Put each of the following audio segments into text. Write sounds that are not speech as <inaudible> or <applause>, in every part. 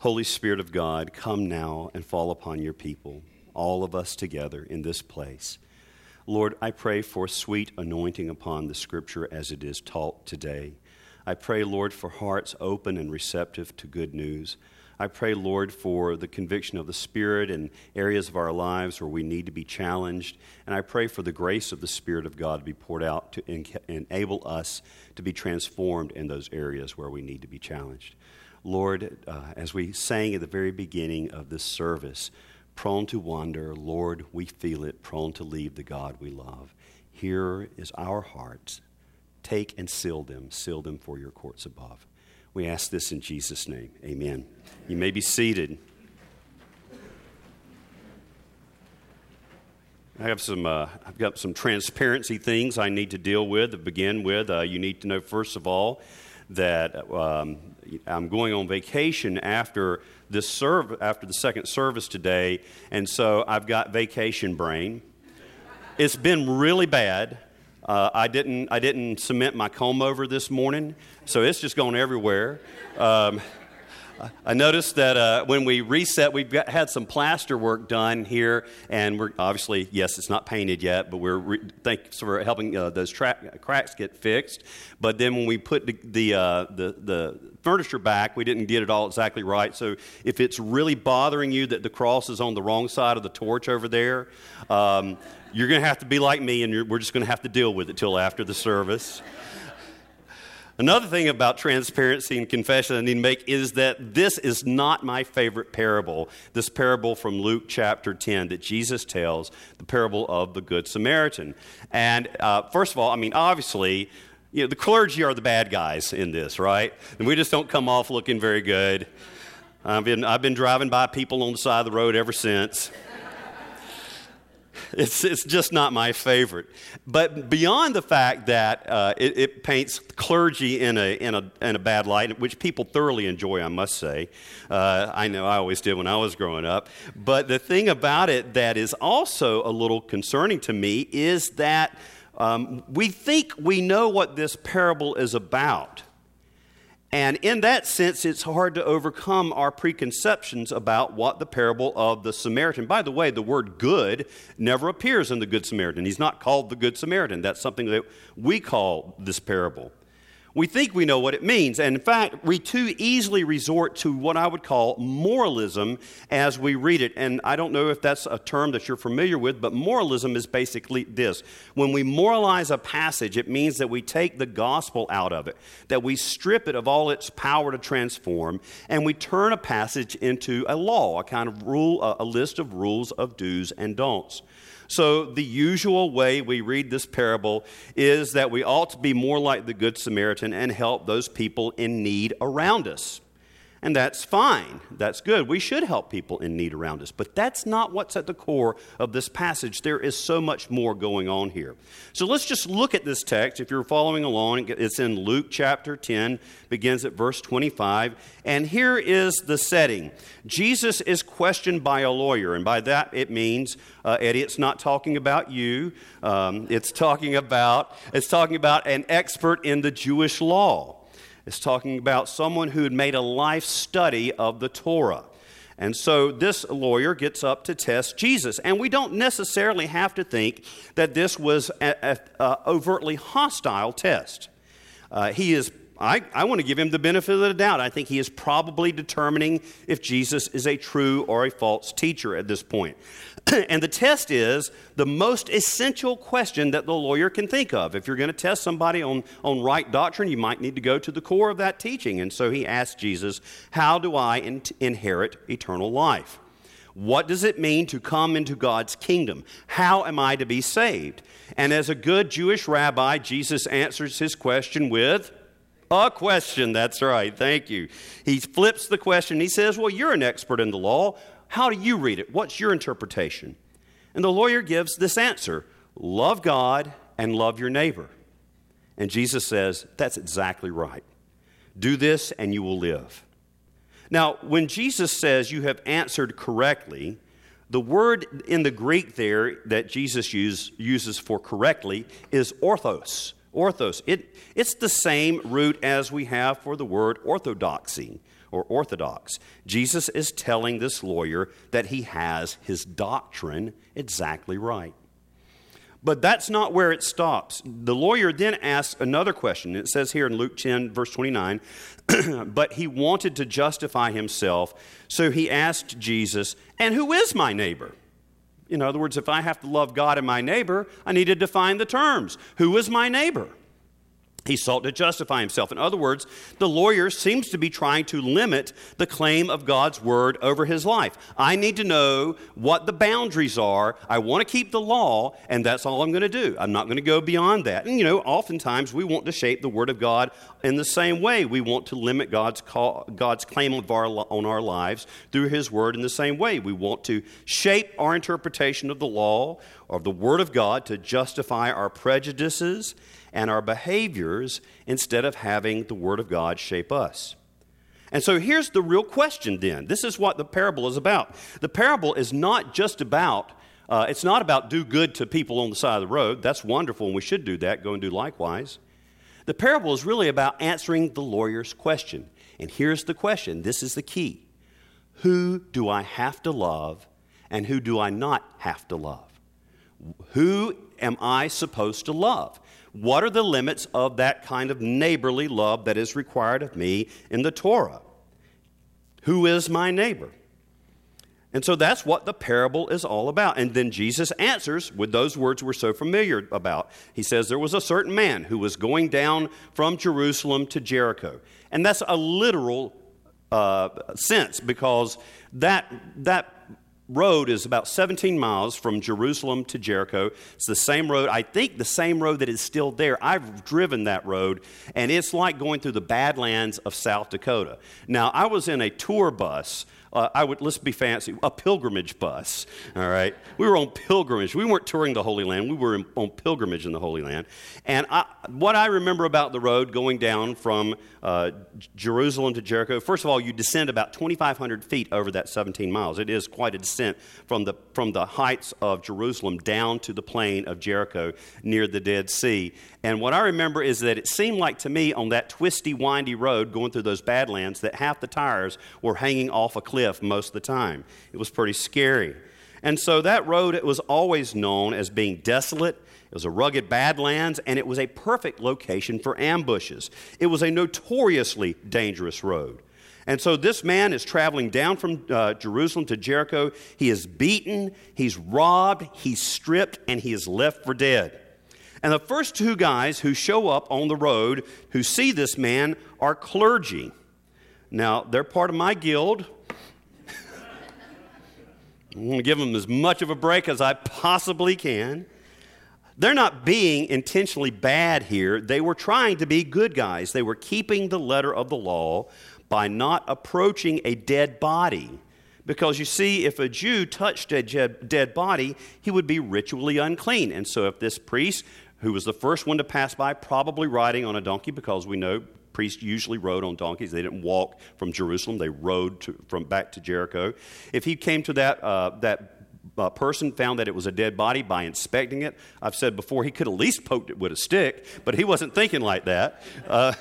Holy Spirit of God, come now and fall upon your people, all of us together in this place. Lord, I pray for sweet anointing upon the scripture as it is taught today. I pray, Lord, for hearts open and receptive to good news. I pray, Lord, for the conviction of the Spirit in areas of our lives where we need to be challenged. And I pray for the grace of the Spirit of God to be poured out to enable us to be transformed in those areas where we need to be challenged. Lord, uh, as we sang at the very beginning of this service, prone to wander, Lord, we feel it, prone to leave the God we love. Here is our hearts. Take and seal them, seal them for your courts above. We ask this in Jesus' name. Amen. You may be seated. I have some, uh, I've got some transparency things I need to deal with to begin with. Uh, you need to know, first of all, that um, I'm going on vacation after this serve, after the second service today, and so I've got vacation brain. It's been really bad. Uh, I didn't I didn't cement my comb over this morning, so it's just going everywhere. Um, I noticed that uh, when we reset, we've got, had some plaster work done here, and we're obviously, yes, it's not painted yet, but we're re- thanks for helping uh, those cracks get fixed. But then when we put the the, uh, the, the furniture back, we didn't get it all exactly right. So if it's really bothering you that the cross is on the wrong side of the torch over there, um, you're going to have to be like me, and we're just going to have to deal with it till after the service. Another thing about transparency and confession I need to make is that this is not my favorite parable. This parable from Luke chapter 10 that Jesus tells, the parable of the Good Samaritan. And uh, first of all, I mean, obviously, you know, the clergy are the bad guys in this, right? And we just don't come off looking very good. I've been, I've been driving by people on the side of the road ever since. <laughs> It's, it's just not my favorite. But beyond the fact that uh, it, it, paints clergy in a, in, a, in a bad light, which people thoroughly enjoy, I must say. Uh, I know I always did when I was growing up. But the thing about it that is also a little concerning to me is that um, we think we know what this parable is about. And in that sense, it's hard to overcome our preconceptions about what the parable of the Samaritan. By the way, the word good never appears in the Good Samaritan. He's not called the Good Samaritan. That's something that we call this parable we think we know what it means. And in fact, we too easily resort to what I would call moralism as we read it. And I don't know if that's a term that you're familiar with, but moralism is basically this. When we moralize a passage, it means that we take the gospel out of it, that we strip it of all its power to transform, and we turn a passage into a law, a kind of rule, a list of rules of do's and don'ts. So, the usual way we read this parable is that we ought to be more like the Good Samaritan and help those people in need around us. And that's fine. That's good. We should help people in need around us. But that's not what's at the core of this passage. There is so much more going on here. So let's just look at this text. If you're following along, it's in Luke chapter 10, begins at verse 25. And here is the setting Jesus is questioned by a lawyer. And by that, it means, uh, Eddie, it's not talking about you. Um, it's talking about, it's talking about an expert in the Jewish law. It's talking about someone who had made a life study of the Torah. And so this lawyer gets up to test Jesus. And we don't necessarily have to think that this was an overtly hostile test. Uh, he is I, I want to give him the benefit of the doubt. I think he is probably determining if Jesus is a true or a false teacher at this point. <clears throat> and the test is the most essential question that the lawyer can think of. If you're going to test somebody on, on right doctrine, you might need to go to the core of that teaching. And so he asked Jesus, How do I in- inherit eternal life? What does it mean to come into God's kingdom? How am I to be saved? And as a good Jewish rabbi, Jesus answers his question with a question, that's right. Thank you. He flips the question. He says, Well, you're an expert in the law. How do you read it? What's your interpretation? And the lawyer gives this answer love God and love your neighbor. And Jesus says, That's exactly right. Do this and you will live. Now, when Jesus says you have answered correctly, the word in the Greek there that Jesus use, uses for correctly is orthos orthos. It, it's the same root as we have for the word orthodoxy. Or orthodox. Jesus is telling this lawyer that he has his doctrine exactly right. But that's not where it stops. The lawyer then asks another question. It says here in Luke 10, verse 29, <clears throat> but he wanted to justify himself, so he asked Jesus, And who is my neighbor? In other words, if I have to love God and my neighbor, I need to define the terms. Who is my neighbor? He sought to justify himself. In other words, the lawyer seems to be trying to limit the claim of God's word over his life. I need to know what the boundaries are. I want to keep the law, and that's all I'm going to do. I'm not going to go beyond that. And you know, oftentimes we want to shape the word of God in the same way. We want to limit God's, call, God's claim of our, on our lives through his word in the same way. We want to shape our interpretation of the law or the word of God to justify our prejudices and our behaviors instead of having the Word of God shape us. And so here's the real question then. This is what the parable is about. The parable is not just about, uh, it's not about do good to people on the side of the road. That's wonderful, and we should do that. Go and do likewise. The parable is really about answering the lawyer's question. And here's the question this is the key Who do I have to love, and who do I not have to love? Who am I supposed to love? What are the limits of that kind of neighborly love that is required of me in the Torah? Who is my neighbor? And so that's what the parable is all about. And then Jesus answers with those words we're so familiar about. He says, There was a certain man who was going down from Jerusalem to Jericho. And that's a literal uh, sense because that, that road is about 17 miles from Jerusalem to Jericho. It's the same road, I think the same road that is still there. I've driven that road, and it's like going through the Badlands of South Dakota. Now, I was in a tour bus uh, I would, let's be fancy, a pilgrimage bus. All right. We were on pilgrimage. We weren't touring the Holy Land, we were in, on pilgrimage in the Holy Land. And I, what I remember about the road going down from uh, Jerusalem to Jericho, first of all, you descend about 2,500 feet over that 17 miles. It is quite a descent from the, from the heights of Jerusalem down to the plain of Jericho near the Dead Sea. And what I remember is that it seemed like to me on that twisty, windy road going through those badlands that half the tires were hanging off a cliff most of the time. It was pretty scary. And so that road it was always known as being desolate. It was a rugged badlands, and it was a perfect location for ambushes. It was a notoriously dangerous road. And so this man is traveling down from uh, Jerusalem to Jericho. He is beaten, he's robbed, he's stripped, and he is left for dead. And the first two guys who show up on the road who see this man are clergy. Now, they're part of my guild. I'm going to give them as much of a break as I possibly can. They're not being intentionally bad here. They were trying to be good guys. They were keeping the letter of the law by not approaching a dead body. Because you see, if a Jew touched a dead body, he would be ritually unclean. And so, if this priest who was the first one to pass by, probably riding on a donkey, because we know priests usually rode on donkeys. They didn't walk from Jerusalem; they rode to, from back to Jericho. If he came to that uh, that uh, person found that it was a dead body by inspecting it. I've said before he could at least poked it with a stick, but he wasn't thinking like that. Uh,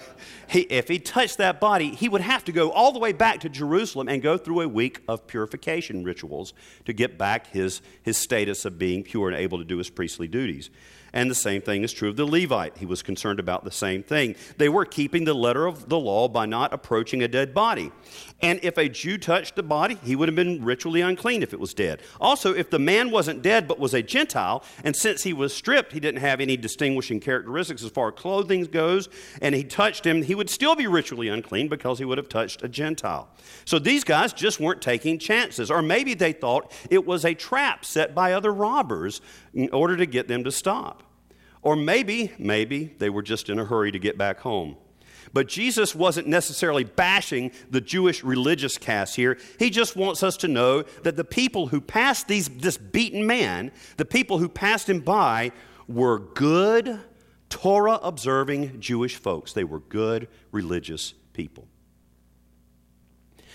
he, if he touched that body, he would have to go all the way back to Jerusalem and go through a week of purification rituals to get back his, his status of being pure and able to do his priestly duties. And the same thing is true of the Levite. He was concerned about the same thing. They were keeping the letter of the law by not approaching a dead body. And if a Jew touched the body, he would have been ritually unclean if it was dead. Also, if the man wasn't dead but was a Gentile, and since he was stripped, he didn't have any distinguishing characteristics as far as clothing goes, and he touched him, he would still be ritually unclean because he would have touched a Gentile. So these guys just weren't taking chances. Or maybe they thought it was a trap set by other robbers in order to get them to stop. Or maybe, maybe they were just in a hurry to get back home. But Jesus wasn't necessarily bashing the Jewish religious caste here. He just wants us to know that the people who passed these, this beaten man, the people who passed him by, were good, Torah observing Jewish folks. They were good religious people.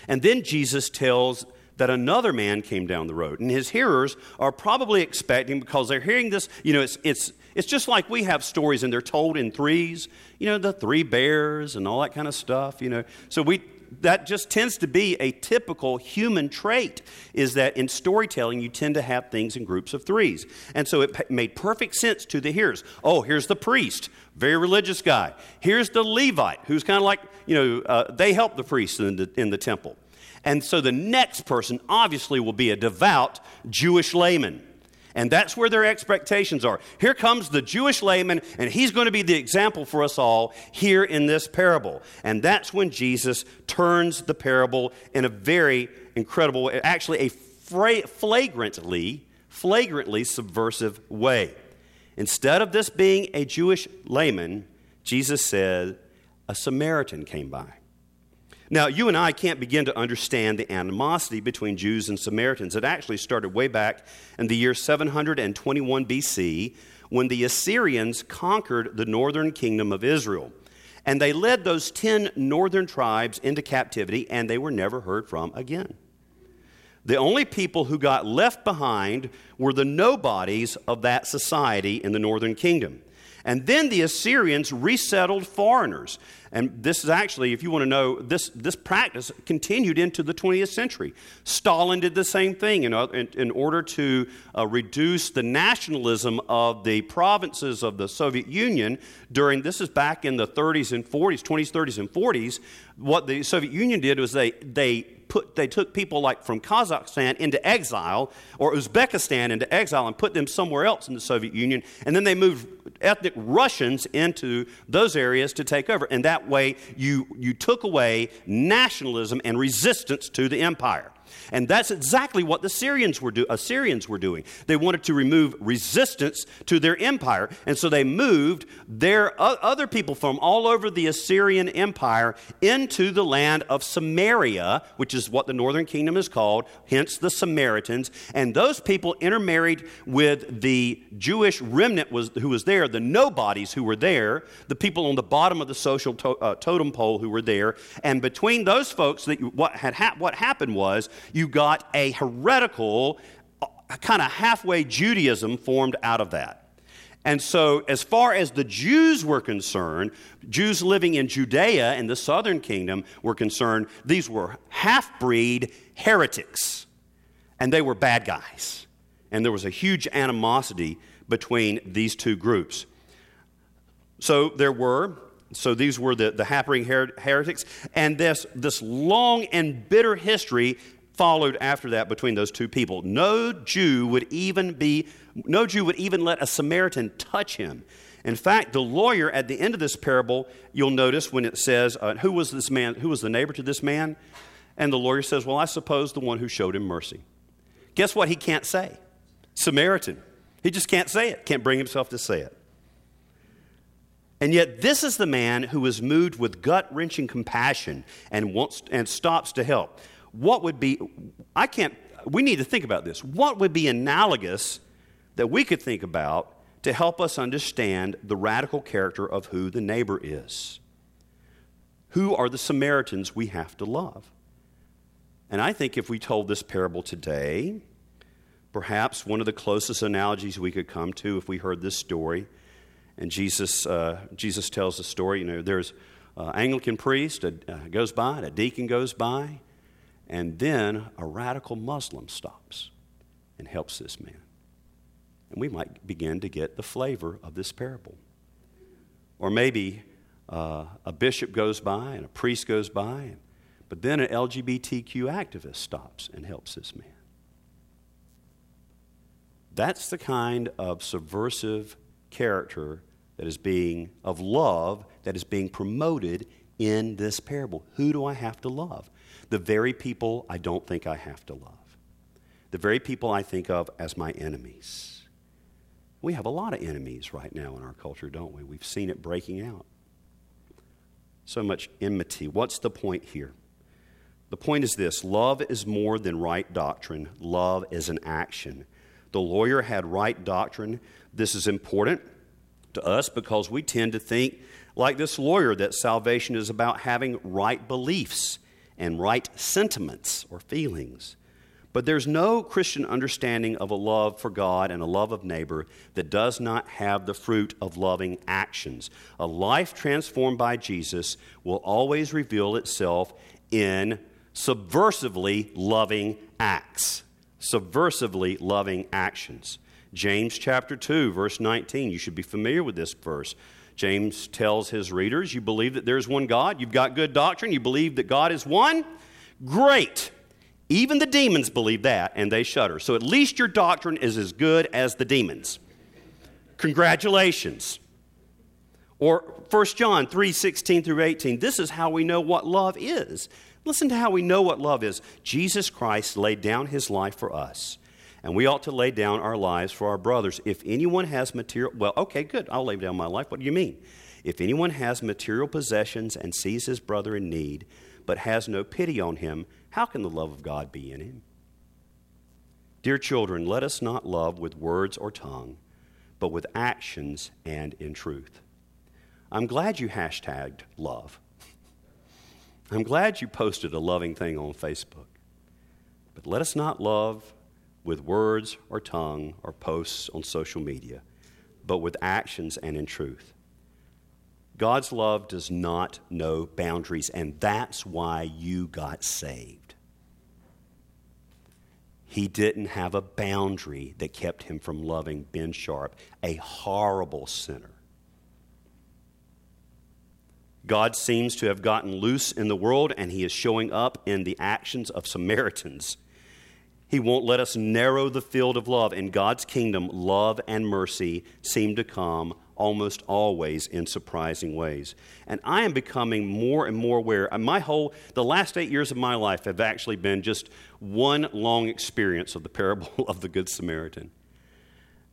And then Jesus tells that another man came down the road. And his hearers are probably expecting, because they're hearing this, you know, it's, it's, it's just like we have stories and they're told in threes, you know, the three bears and all that kind of stuff, you know. So we, that just tends to be a typical human trait is that in storytelling you tend to have things in groups of threes. And so it made perfect sense to the hearers. Oh here's the priest very religious guy. Here's the levite who's kind of like you know uh, they help the priests in the, in the temple. And so the next person obviously will be a devout jewish layman and that's where their expectations are. Here comes the Jewish layman, and he's going to be the example for us all here in this parable. And that's when Jesus turns the parable in a very incredible way, actually, a flagrantly, flagrantly subversive way. Instead of this being a Jewish layman, Jesus said, a Samaritan came by. Now, you and I can't begin to understand the animosity between Jews and Samaritans. It actually started way back in the year 721 BC when the Assyrians conquered the northern kingdom of Israel. And they led those 10 northern tribes into captivity, and they were never heard from again. The only people who got left behind were the nobodies of that society in the northern kingdom. And then the Assyrians resettled foreigners. And this is actually, if you want to know, this, this practice continued into the 20th century. Stalin did the same thing in, in, in order to uh, reduce the nationalism of the provinces of the Soviet Union during, this is back in the 30s and 40s, 20s, 30s, and 40s. What the Soviet Union did was they, they put, they took people like from Kazakhstan into exile or Uzbekistan into exile and put them somewhere else in the Soviet Union. And then they moved ethnic Russians into those areas to take over. And that way, you, you took away nationalism and resistance to the empire. And that's exactly what the Syrians were do- Assyrians were doing. They wanted to remove resistance to their empire. And so they moved their other people from all over the Assyrian empire into the land of Samaria, which is what the northern kingdom is called, hence the Samaritans. And those people intermarried with the Jewish remnant was, who was there, the nobodies who were there, the people on the bottom of the social to- uh, totem pole who were there. And between those folks, that what, had ha- what happened was you got a heretical, uh, kind of halfway Judaism formed out of that. And so, as far as the Jews were concerned, Jews living in Judea in the southern kingdom were concerned, these were half breed heretics. And they were bad guys. And there was a huge animosity between these two groups. So, there were so these were the, the half-breed heretics. And this, this long and bitter history followed after that between those two people. No Jew would even be, no Jew would even let a Samaritan touch him. In fact, the lawyer at the end of this parable, you'll notice when it says, uh, Who was this man? Who was the neighbor to this man? And the lawyer says, Well, I suppose the one who showed him mercy. Guess what he can't say? Samaritan. He just can't say it, can't bring himself to say it. And yet, this is the man who is moved with gut wrenching compassion and, wants, and stops to help what would be, I can't, we need to think about this. What would be analogous that we could think about to help us understand the radical character of who the neighbor is? Who are the Samaritans we have to love? And I think if we told this parable today, perhaps one of the closest analogies we could come to if we heard this story, and Jesus, uh, Jesus tells the story, you know, there's an Anglican priest uh, goes by, and a deacon goes by, and then a radical Muslim stops and helps this man. And we might begin to get the flavor of this parable. Or maybe uh, a bishop goes by and a priest goes by, and, but then an LGBTQ activist stops and helps this man. That's the kind of subversive character that is being, of love, that is being promoted in this parable. Who do I have to love? the very people I don't think I have to love, the very people I think of as my enemies. We have a lot of enemies right now in our culture, don't we? We've seen it breaking out. So much enmity. What's the point here? The point is this love is more than right doctrine, love is an action. The lawyer had right doctrine. This is important to us because we tend to think, like this lawyer, that salvation is about having right beliefs and right sentiments or feelings. But there's no Christian understanding of a love for God and a love of neighbor that does not have the fruit of loving actions. A life transformed by Jesus will always reveal itself in subversively loving acts, subversively loving actions. James chapter 2, verse 19. You should be familiar with this verse. James tells his readers, You believe that there's one God, you've got good doctrine, you believe that God is one? Great. Even the demons believe that and they shudder. So at least your doctrine is as good as the demons. Congratulations. Or 1 John 3 16 through 18. This is how we know what love is. Listen to how we know what love is. Jesus Christ laid down his life for us, and we ought to lay down our lives for our brothers. If anyone has material, well, okay, good, I'll lay down my life. What do you mean? If anyone has material possessions and sees his brother in need, but has no pity on him, how can the love of God be in him? Dear children, let us not love with words or tongue, but with actions and in truth. I'm glad you hashtagged love. <laughs> I'm glad you posted a loving thing on Facebook. But let us not love with words or tongue or posts on social media, but with actions and in truth. God's love does not know boundaries, and that's why you got saved. He didn't have a boundary that kept him from loving Ben Sharp, a horrible sinner. God seems to have gotten loose in the world, and he is showing up in the actions of Samaritans. He won't let us narrow the field of love. In God's kingdom, love and mercy seem to come almost always in surprising ways. And I am becoming more and more aware. My whole, the last eight years of my life have actually been just one long experience of the parable <laughs> of the Good Samaritan.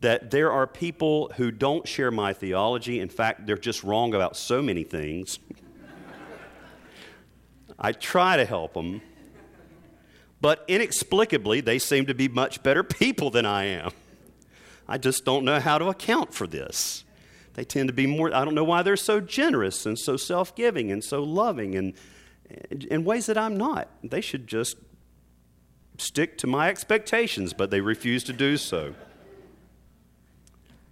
That there are people who don't share my theology. In fact, they're just wrong about so many things. <laughs> I try to help them, but inexplicably, they seem to be much better <laughs> people than I am. I just don't know how to account for this. They tend to be more, I don't know why they're so generous and so self giving and so loving and in ways that I'm not. They should just stick to my expectations, but they refuse to do so.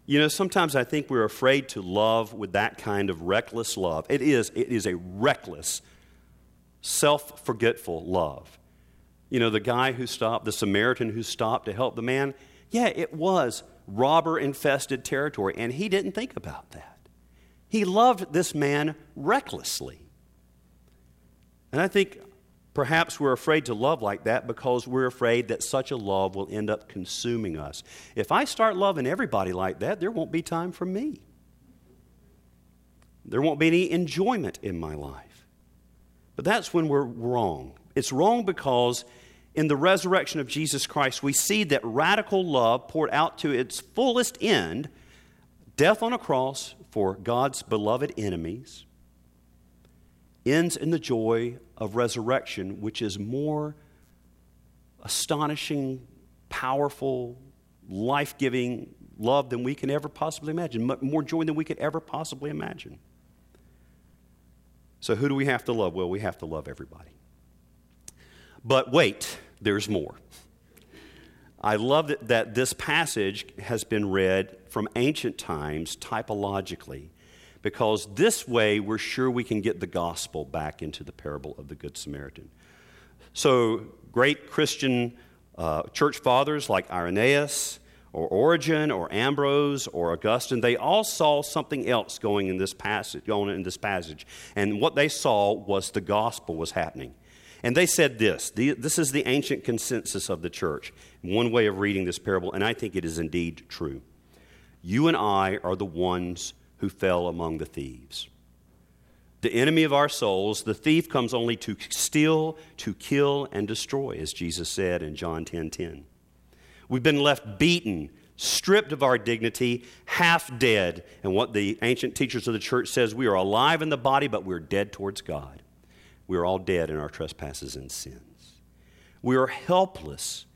You know, sometimes I think we're afraid to love with that kind of reckless love. It is, it is a reckless, self forgetful love. You know, the guy who stopped, the Samaritan who stopped to help the man, yeah, it was robber infested territory. And he didn't think about that. He loved this man recklessly. And I think perhaps we're afraid to love like that because we're afraid that such a love will end up consuming us. If I start loving everybody like that, there won't be time for me. There won't be any enjoyment in my life. But that's when we're wrong. It's wrong because in the resurrection of Jesus Christ, we see that radical love poured out to its fullest end death on a cross for God's beloved enemies ends in the joy of resurrection, which is more astonishing, powerful, life giving love than we can ever possibly imagine, more joy than we could ever possibly imagine. So, who do we have to love? Well, we have to love everybody. But wait, there's more. I love that, that this passage has been read from ancient times typologically because this way we're sure we can get the gospel back into the parable of the Good Samaritan. So, great Christian uh, church fathers like Irenaeus or Origen or Ambrose or Augustine, they all saw something else going in this passage, going in this passage. And what they saw was the gospel was happening. And they said this this is the ancient consensus of the church, one way of reading this parable, and I think it is indeed true. You and I are the ones who fell among the thieves. The enemy of our souls, the thief comes only to steal, to kill, and destroy, as Jesus said in John 10 10. We've been left beaten, stripped of our dignity, half dead. And what the ancient teachers of the church says, we are alive in the body, but we're dead towards God. We are all dead in our trespasses and sins. We are helpless.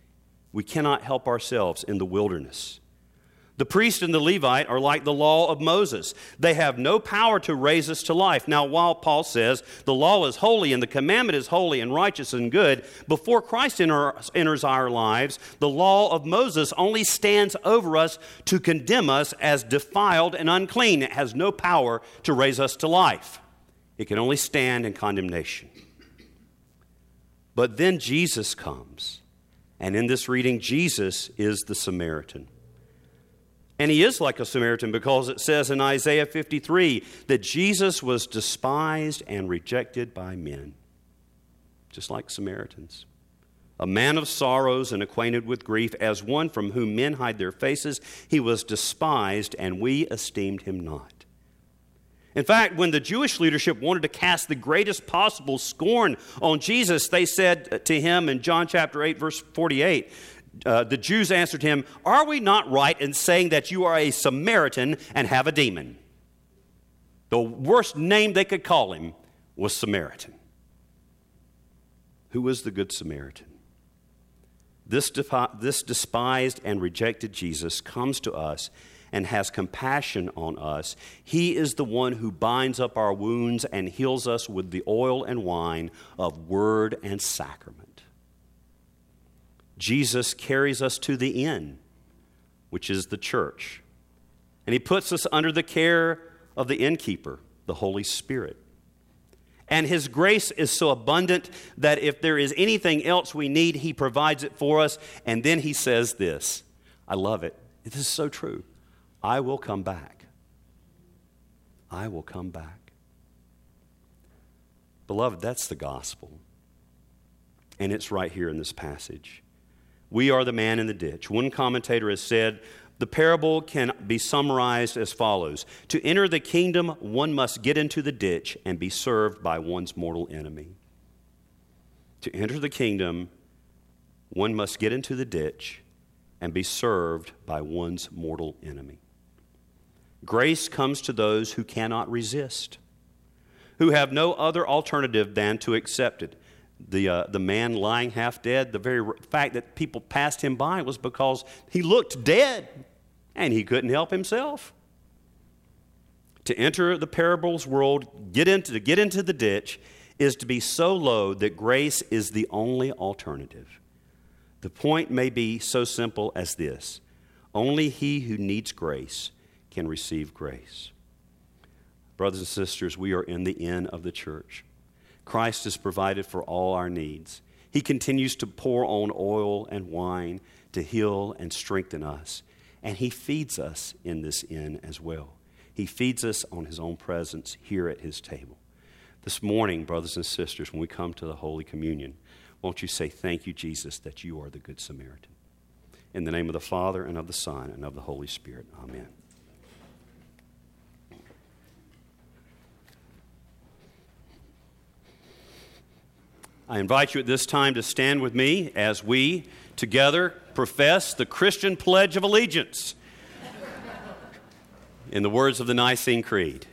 We cannot help ourselves in the wilderness. The priest and the Levite are like the law of Moses. They have no power to raise us to life. Now, while Paul says the law is holy and the commandment is holy and righteous and good, before Christ enters our lives, the law of Moses only stands over us to condemn us as defiled and unclean. It has no power to raise us to life. It can only stand in condemnation. But then Jesus comes. And in this reading, Jesus is the Samaritan. And he is like a Samaritan because it says in Isaiah 53 that Jesus was despised and rejected by men, just like Samaritans. A man of sorrows and acquainted with grief, as one from whom men hide their faces, he was despised, and we esteemed him not. In fact, when the Jewish leadership wanted to cast the greatest possible scorn on Jesus, they said to him in John chapter 8, verse 48, uh, the Jews answered him, Are we not right in saying that you are a Samaritan and have a demon? The worst name they could call him was Samaritan. Who was the Good Samaritan? This, this despised and rejected Jesus comes to us and has compassion on us. He is the one who binds up our wounds and heals us with the oil and wine of word and sacrament. Jesus carries us to the inn, which is the church, and he puts us under the care of the innkeeper, the Holy Spirit. And His grace is so abundant that if there is anything else we need, He provides it for us. And then He says this I love it. This is so true. I will come back. I will come back. Beloved, that's the gospel. And it's right here in this passage. We are the man in the ditch. One commentator has said the parable can be summarized as follows To enter the kingdom, one must get into the ditch and be served by one's mortal enemy. To enter the kingdom, one must get into the ditch and be served by one's mortal enemy. Grace comes to those who cannot resist, who have no other alternative than to accept it. The, uh, the man lying half dead, the very fact that people passed him by was because he looked dead and he couldn't help himself. To enter the parables world, get into, to get into the ditch, is to be so low that grace is the only alternative. The point may be so simple as this only he who needs grace can receive grace. Brothers and sisters, we are in the end of the church. Christ has provided for all our needs. He continues to pour on oil and wine to heal and strengthen us. And He feeds us in this inn as well. He feeds us on His own presence here at His table. This morning, brothers and sisters, when we come to the Holy Communion, won't you say, Thank you, Jesus, that you are the Good Samaritan? In the name of the Father, and of the Son, and of the Holy Spirit. Amen. I invite you at this time to stand with me as we together profess the Christian Pledge of Allegiance in the words of the Nicene Creed.